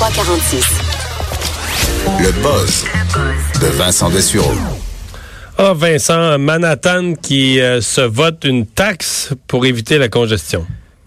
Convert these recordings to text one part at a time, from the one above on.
2346. Le buzz de Vincent Dessureau. Ah, Vincent, Manhattan qui euh, se vote une taxe pour éviter la congestion.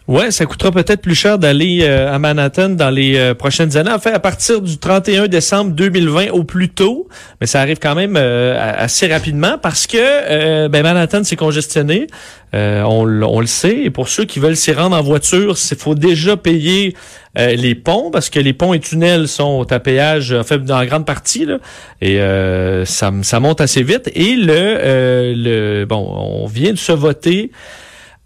Ouais, ça coûtera peut-être plus cher d'aller euh, à Manhattan dans les euh, prochaines années. En fait, à partir du 31 décembre 2020 au plus tôt, mais ça arrive quand même euh, assez rapidement parce que ben Manhattan s'est congestionné. On, on, le sait. Et pour ceux qui veulent s'y rendre en voiture, il faut déjà payer les ponts parce que les ponts et tunnels sont à péage, en fait, dans grande partie. Là, et ça, ça monte assez vite. Et le, le bon, on vient de se voter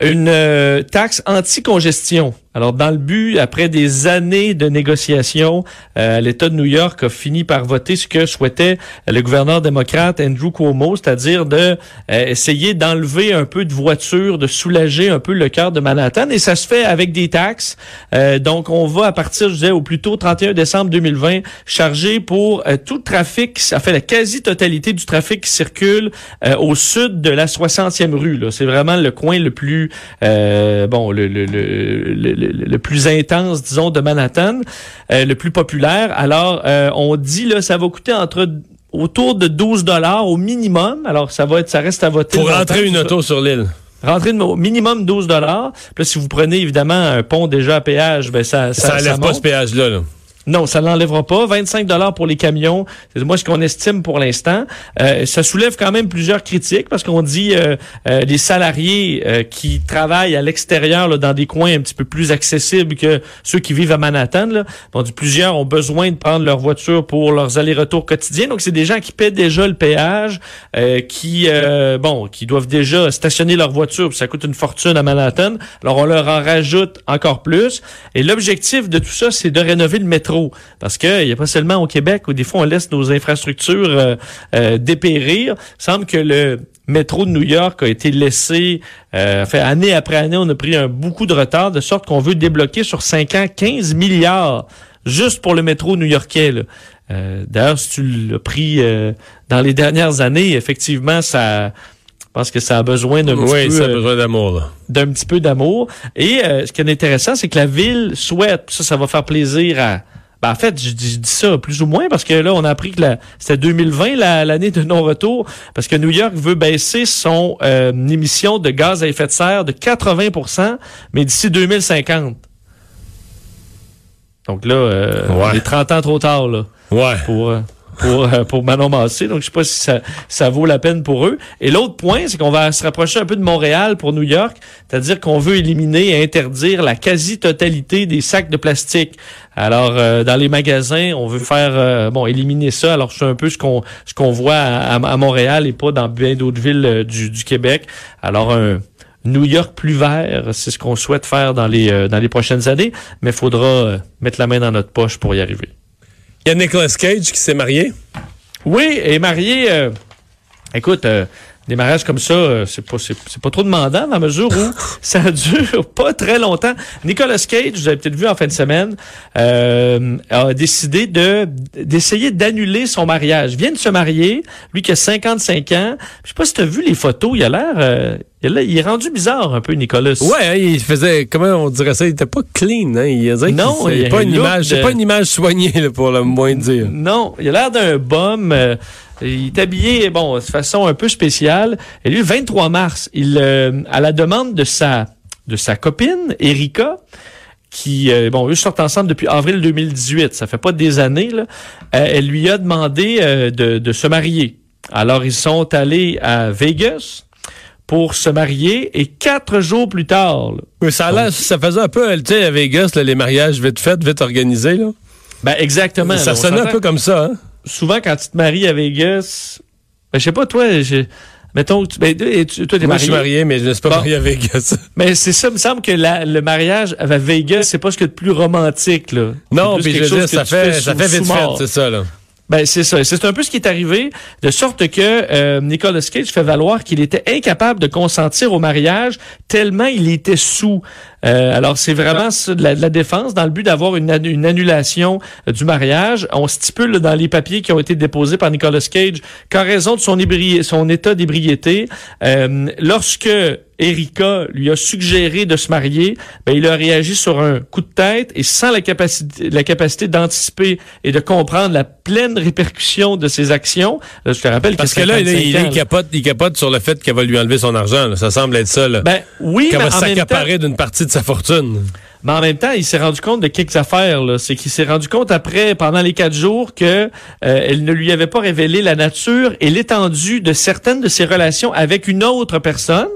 une taxe anti-congestion alors, dans le but, après des années de négociations, euh, l'État de New York a fini par voter ce que souhaitait le gouverneur démocrate Andrew Cuomo, c'est-à-dire de euh, essayer d'enlever un peu de voitures, de soulager un peu le cœur de Manhattan. Et ça se fait avec des taxes. Euh, donc, on va à partir, je disais, au plus tôt 31 décembre 2020, charger pour tout trafic, ça fait la quasi-totalité du trafic qui circule au sud de la 60e rue. C'est vraiment le coin le plus, bon, le, le le, plus intense, disons, de Manhattan, euh, le plus populaire. Alors, euh, on dit là, ça va coûter entre autour de 12 dollars au minimum. Alors, ça va être, ça reste à voter. Pour rentrer une auto sur l'île. Rentrer au minimum 12 dollars. Puis si vous prenez évidemment un pont déjà à péage, ben ça ça, ça enlève pas ce péage là. là. Non, ça l'enlèvera pas. 25 dollars pour les camions, c'est moi ce qu'on estime pour l'instant. Euh, ça soulève quand même plusieurs critiques parce qu'on dit euh, euh les salariés euh, qui travaillent à l'extérieur dans des coins un petit peu plus accessibles que ceux qui vivent à Manhattan. Là, bon, plusieurs ont besoin de prendre leur voiture pour leurs allers-retours quotidiens. Donc c'est des gens qui paient déjà le péage, qui bon, qui doivent déjà stationner leur voiture. Ça coûte une fortune à Manhattan. Alors on leur en rajoute encore plus. Et l'objectif de tout ça, c'est de rénover le métro parce qu'il n'y a pas seulement au Québec où des fois on laisse nos infrastructures euh, euh, dépérir. Il semble que le métro de New York a été laissé, euh, fait année après année, on a pris un beaucoup de retard, de sorte qu'on veut débloquer sur 5 ans 15 milliards juste pour le métro new-yorkais. Euh, D'ailleurs, si tu l'as pris dans les dernières années, effectivement, ça je pense que ça a besoin d'un petit peu... ça a besoin d'amour. D'un petit peu d'amour. Et ce qui est intéressant, c'est que la ville souhaite, ça, ça va faire plaisir à ben, en fait, je dis, ça plus ou moins parce que là, on a appris que c'était 2020, l'année de non-retour, parce que New York veut baisser son euh, émission de gaz à effet de serre de 80% mais d'ici 2050. Donc là, euh, on est 30 ans trop tard là. Ouais. Pour, euh, pour, euh, pour Manon Massé. Donc, je sais pas si ça, ça vaut la peine pour eux. Et l'autre point, c'est qu'on va se rapprocher un peu de Montréal pour New York. C'est-à-dire qu'on veut éliminer et interdire la quasi-totalité des sacs de plastique. Alors, euh, dans les magasins, on veut faire, euh, bon, éliminer ça. Alors, c'est un peu ce qu'on ce qu'on voit à, Montréal et pas dans bien d'autres villes du, du Québec. Alors, un New York plus vert, c'est ce qu'on souhaite faire dans les dans les prochaines années, mais il faudra mettre la main dans notre poche pour y arriver. Il y a Nicolas Cage qui s'est marié. Oui, est marié. Euh, écoute, euh, des mariages comme ça, euh, c'est pas c'est, pas trop demandant dans la mesure où ça dure pas très longtemps. Nicolas Cage, vous avez peut-être vu en fin de semaine, a décidé de d'essayer d'annuler son mariage. Il vient de se marier, lui qui a 55 ans. Je sais pas si tu as vu les photos, il a l'air il est rendu bizarre un peu, Nicolas. Ouais, hein, il faisait, comment on dirait ça, il était pas clean. Hein? Il non, il, pas une image, pas une image soignée pour le moins dire. Non, il a l'air d'un bum. Euh, il est habillé, bon, de façon un peu spéciale. Et lui, le 23 mars, il, euh, à la demande de sa, de sa copine, Erika, qui, euh, bon, eux sortent ensemble depuis avril 2018. Ça fait pas des années, là. elle lui a demandé de, de se marier. Alors, ils sont allés à Vegas pour se marier et quatre jours plus tard. ça, ça faisait un peu, tu sais, à Vegas, les mariages vite faits, vite organisés. Là. Ben exactement. Ça sonnait un peu comme ça. Hein? Souvent, quand tu te maries à Vegas, ben, je sais pas, toi, je, mettons, ben, tu, toi, t'es marié. je suis marié, mais je ne suis pas marié à Vegas. Mais c'est ça, il me semble que le mariage à Vegas, c'est pas ce que de plus romantique, là. Non, puis je veux dire, ça fait, ça fait vite fait, c'est ça, là. Ben c'est ça. C'est un peu ce qui est arrivé, de sorte que euh, Nicolas Cage fait valoir qu'il était incapable de consentir au mariage tellement il était sous. Euh, alors, c'est vraiment de la, de la, défense dans le but d'avoir une, une, annulation euh, du mariage. On stipule dans les papiers qui ont été déposés par Nicolas Cage qu'en raison de son, son état d'ébriété, euh, lorsque Erika lui a suggéré de se marier, ben, il a réagi sur un coup de tête et sans la capacité, la capacité d'anticiper et de comprendre la pleine répercussion de ses actions. je te rappelle parce que, là, il, il, capote, il capote sur le fait qu'elle va lui enlever son argent. Ça semble être ça. Là. Ben oui, qu'elle va s'accaparer d'une partie de sa fortune. Mais en même temps, il s'est rendu compte de quelques affaires. C'est qu'il s'est rendu compte après, pendant les quatre jours, que euh, elle ne lui avait pas révélé la nature et l'étendue de certaines de ses relations avec une autre personne.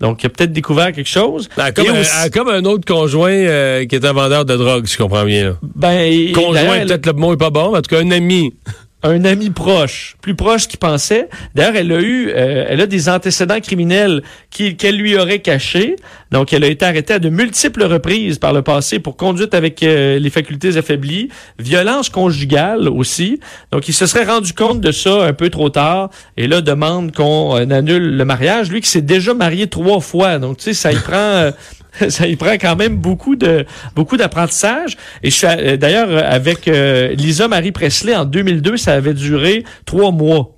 Donc, il a peut-être découvert quelque chose. Ben, comme, un, comme, un, autre conjoint euh, qui est un vendeur de drogue, si je comprends bien. Ben, conjoint, peut-être le mot est pas bon, mais en tout cas, un ami un ami proche, plus proche qu'il pensait. D'ailleurs, elle a eu, euh, elle a des antécédents criminels qu'elle lui aurait cachés. Donc, elle a été arrêtée à de multiples reprises par le passé pour conduite avec euh, les facultés affaiblies, violence conjugale aussi. Donc, il se serait rendu compte de ça un peu trop tard et là demande qu'on euh, annule le mariage. Lui qui s'est déjà marié trois fois. Donc, tu sais, ça y prend ça y prend quand même beaucoup de beaucoup d'apprentissage. Et euh, d'ailleurs avec euh, Lisa Marie Presley en 2002, ça avait duré trois mois.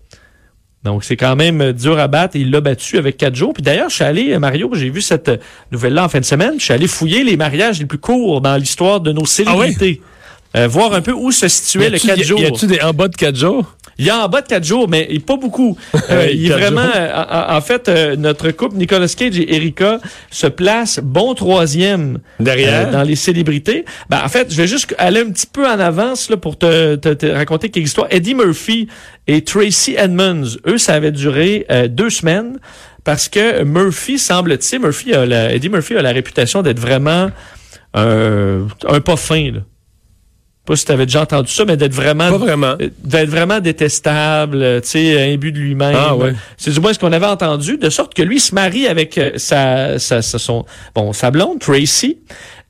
Donc, c'est quand même dur à battre et il l'a battu avec quatre jours. Puis d'ailleurs, je suis allé, Mario, j'ai vu cette nouvelle-là en fin de semaine, je suis allé fouiller les mariages les plus courts dans l'histoire de nos ah célébrités. Euh, voir un peu où se situait le quatre jours. Y a-tu des en bas de quatre jours? Il y a en bas de quatre jours, mais pas beaucoup. Euh, il est vraiment, en, fait, euh, notre couple Nicolas Cage et Erika se place bon troisième derrière dans les célébrités. Ben, en fait, je vais juste aller un petit peu en avance là, pour te, te, raconter quelques histoires. Eddie Murphy et Tracy Edmonds, eux, ça avait duré deux semaines parce que Murphy semble-t-il, Murphy a la, Eddie Murphy a la réputation d'être vraiment un pas fin. Là pas si tu avais déjà entendu ça, mais d'être vraiment, vraiment. d'être vraiment détestable, tu sais, imbu de lui-même. Ah, ouais. C'est du moins ce qu'on avait entendu, de sorte que lui se marie avec euh, sa, sa, son, bon, sa blonde, Tracy,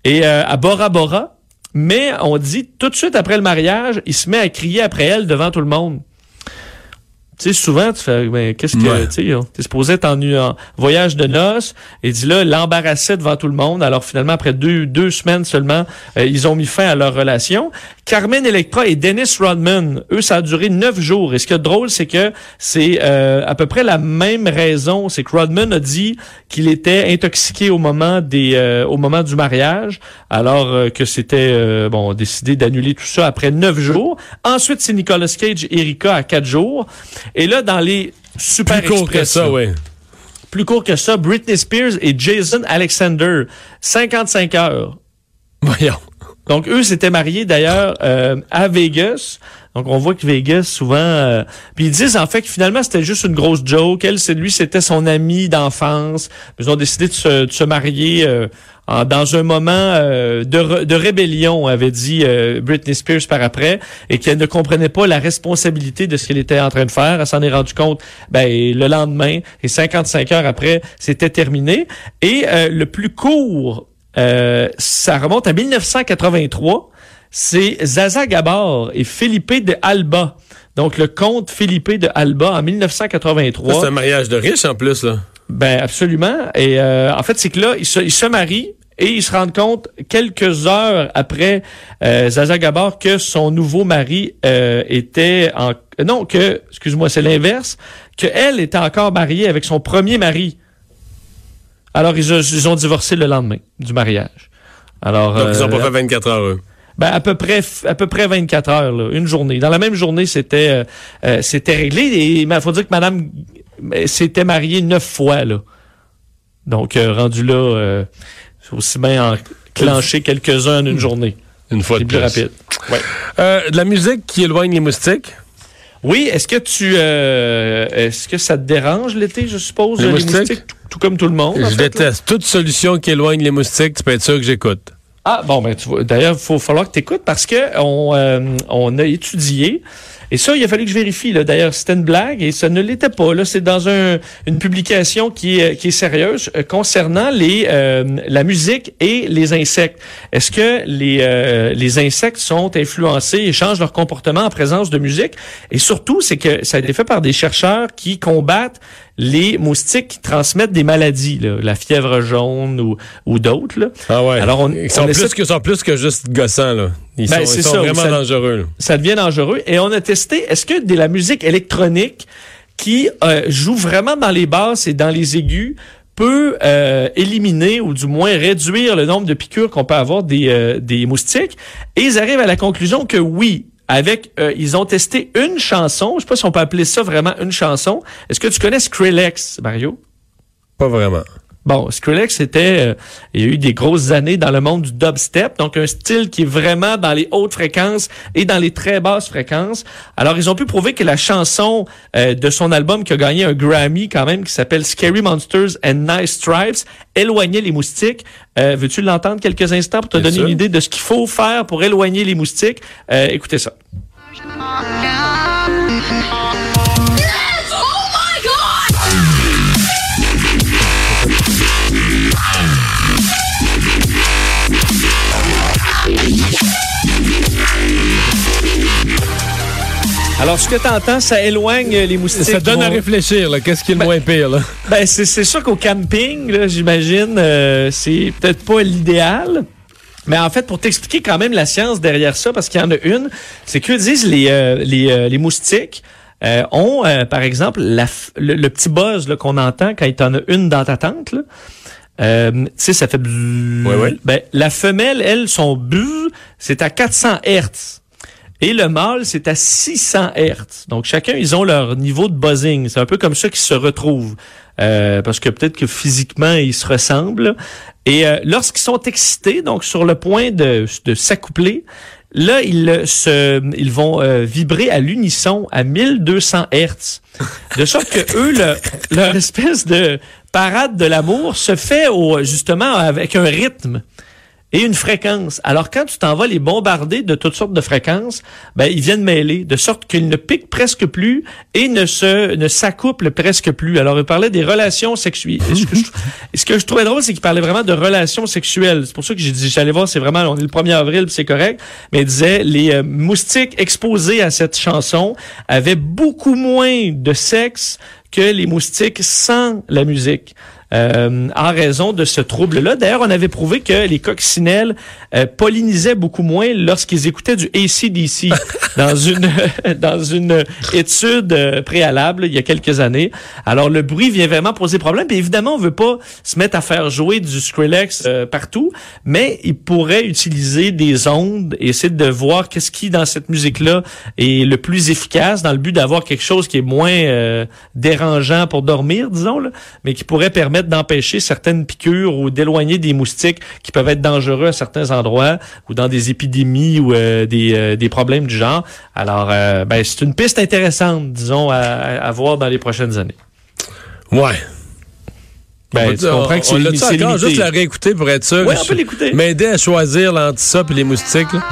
et euh, à Bora Bora. Mais on dit tout de suite après le mariage, il se met à crier après elle devant tout le monde. Tu sais, souvent, tu fais, ben, qu'est-ce que, tu sais, t'es supposé être en, voyage de noces, et dit là, l'embarrassait devant tout le monde. Alors finalement, après deux, deux semaines seulement, euh, ils ont mis fin à leur relation. Carmen Electra et Dennis Rodman, eux, ça a duré neuf jours. Et ce qui est drôle, c'est que c'est euh, à peu près la même raison. C'est que Rodman a dit qu'il était intoxiqué au moment des, euh, au moment du mariage, alors que c'était bon décidé d'annuler tout ça après neuf jours. Ensuite, c'est Nicolas Cage, Erika à quatre jours. Et là, dans les super Plus court que ça, oui. Plus court que ça, Britney Spears et Jason Alexander, 55 heures. Voyons. Donc, eux s'étaient mariés d'ailleurs euh, à Vegas. Donc, on voit que Vegas, souvent... Euh, puis ils disent en fait que finalement, c'était juste une grosse joke. Elle, c'est lui, c'était son ami d'enfance. Ils ont décidé de se, de se marier euh, dans un moment euh, de, de, rébellion, avait dit euh, Britney Spears par après, et qu'elle ne comprenait pas la responsabilité de ce qu'elle était en train de faire. Elle s'en est rendue compte ben, le lendemain, et 55 heures après, c'était terminé. Et euh, le plus court, ça remonte à 1983, c'est Zaza Gabor et Felipe de Alba. Donc, le comte Felipe de Alba en 1983. C'est un mariage de riche en plus, là. Ben absolument. Et en fait, c'est que là, ils se, ils se marient et ils se rendent compte quelques heures après euh, Zaza Gabor que son nouveau mari euh, était en non que excuse-moi c'est l'inverse que elle était encore mariée avec son premier mari. Alors ils, ont divorcé le lendemain du mariage. Alors donc ils ont pas fait 24 heures. Eux. Ben à peu près à peu près 24 heures là, une journée. Dans la même journée c'était euh, euh c'était réglé et il faut dire que Madame s'était mariée neuf fois là. Donc rendu là aussi bien enclencher quelques-uns en une journée. Une fois de plus. rapide. Euh, de la musique qui éloigne les moustiques? Oui, est-ce que tu euh, est-ce que ça te dérange l'été, je suppose, les, moustiques? tout, comme tout le monde? Je déteste toute solution qui éloigne les moustiques, tu peux être sûr que j'écoute. Ah bon ben tu vois, d'ailleurs, il faut falloir que tu écoutes parce que on, euh, on a étudié Et ça, il a fallu que je vérifie. D'ailleurs, c'était une blague et ça ne l'était pas. Là, c'est dans un, une publication qui est, qui est sérieuse euh, concernant les, euh, la musique et les insectes. Est-ce que les, euh, les insectes sont influencés et changent leur comportement en présence de musique? Et surtout, c'est que ça a été fait par des chercheurs qui combattent les moustiques qui transmettent des maladies, là, la fièvre jaune ou, ou d'autres. Ah ouais. Alors, on, ils sont, on plus, essaie- que, sont plus que juste gossants, là. Ils Ben, sont, c'est ils sont ça, vraiment ça- dangereux. là. ça devient dangereux. Et on a testé, est-ce que de la musique électronique qui euh, joue vraiment dans les basses et dans les aigus peut euh, éliminer ou du moins réduire le nombre de piqûres qu'on peut avoir des, euh, des moustiques? Et ils arrivent à la conclusion que oui, avec euh, ils ont testé une chanson, je sais pas si on peut appeler ça vraiment une chanson. Est-ce que tu connais Skrillex, Mario? Pas vraiment. Bon, Skrillex, c'était, euh, il y a eu des grosses années dans le monde du dubstep, donc un style qui est vraiment dans les hautes fréquences et dans les très basses fréquences. Alors, ils ont pu prouver que la chanson euh, de son album qui a gagné un Grammy quand même, qui s'appelle Scary Monsters and Nice Stripes, éloignait les moustiques. Euh, Veux-tu l'entendre quelques instants pour te Bien donner sûr. une idée de ce qu'il faut faire pour éloigner les moustiques? Euh, écoutez ça. Alors, ce que tu entends, ça éloigne les moustiques. Ça donne à réfléchir, là. Qu'est-ce qui est le moins pire, là? Ben, c'est, c'est sûr qu'au camping, là, j'imagine, euh, c'est peut-être pas l'idéal. Mais en fait, pour t'expliquer quand même la science derrière ça, parce qu'il y en a une, c'est que disent les, euh, les, euh, les moustiques euh, ont, euh, par exemple, la le, le petit buzz là, qu'on entend quand il t'en a une dans ta tente. Là. Euh, tu sais, ça fait bzzz. Ouais, ouais. Ben, la femelle, elle, son buzz, c'est à 400 Hertz. Et le mâle, c'est à 600 Hertz. Donc, chacun, ils ont leur niveau de buzzing. C'est un peu comme ça qu'ils se retrouvent. Euh, parce que peut-être que physiquement, ils se ressemblent. Et euh, lorsqu'ils sont excités, donc sur le point de, s'accoupler, là, ils, vont euh, vibrer à l'unisson à 1200 Hertz. De sorte que eux, le- leur espèce de parade de l'amour se fait justement avec un rythme et une fréquence. Alors quand tu t'en vas les bombarder de toutes sortes de fréquences, ben ils viennent mêler de sorte qu'ils ne piquent presque plus et ne se ne s'accouplent presque plus. Alors il parlait des relations sexuelles. ce, que je, ce que je trouvais drôle, c'est qu'il parlait vraiment de relations sexuelles. C'est pour ça que j'ai dit j'allais voir, c'est vraiment on est le 1er avril, c'est correct, mais il disait les euh, moustiques exposés à cette chanson avaient beaucoup moins de sexe que les moustiques sans la musique. Euh, en raison de ce trouble-là. D'ailleurs, on avait prouvé que les coccinelles euh, pollinisaient beaucoup moins lorsqu'ils écoutaient du ACDC dans une dans une étude euh, préalable il y a quelques années. Alors, le bruit vient vraiment poser problème. Puis évidemment, on veut pas se mettre à faire jouer du Skrillex euh, partout, mais il pourrait utiliser des ondes et essayer de voir qu'est-ce qui, dans cette musique-là, est le plus efficace dans le but d'avoir quelque chose qui est moins dérangeant pour dormir, disons, là, mais qui pourrait permettre d'empêcher certaines piqûres ou d'éloigner des moustiques qui peuvent être dangereux à certains endroits ou dans des épidémies ou euh, des, euh, des problèmes du genre. Alors, euh, ben, c'est une piste intéressante, disons, à, voir dans les prochaines années. Ouais. Ben, On- tu comprends que c'est juste la réécouter pour être sûr. Ouais, on peut l'écouter. M'aider à choisir l'anti ça puis les moustiques, là.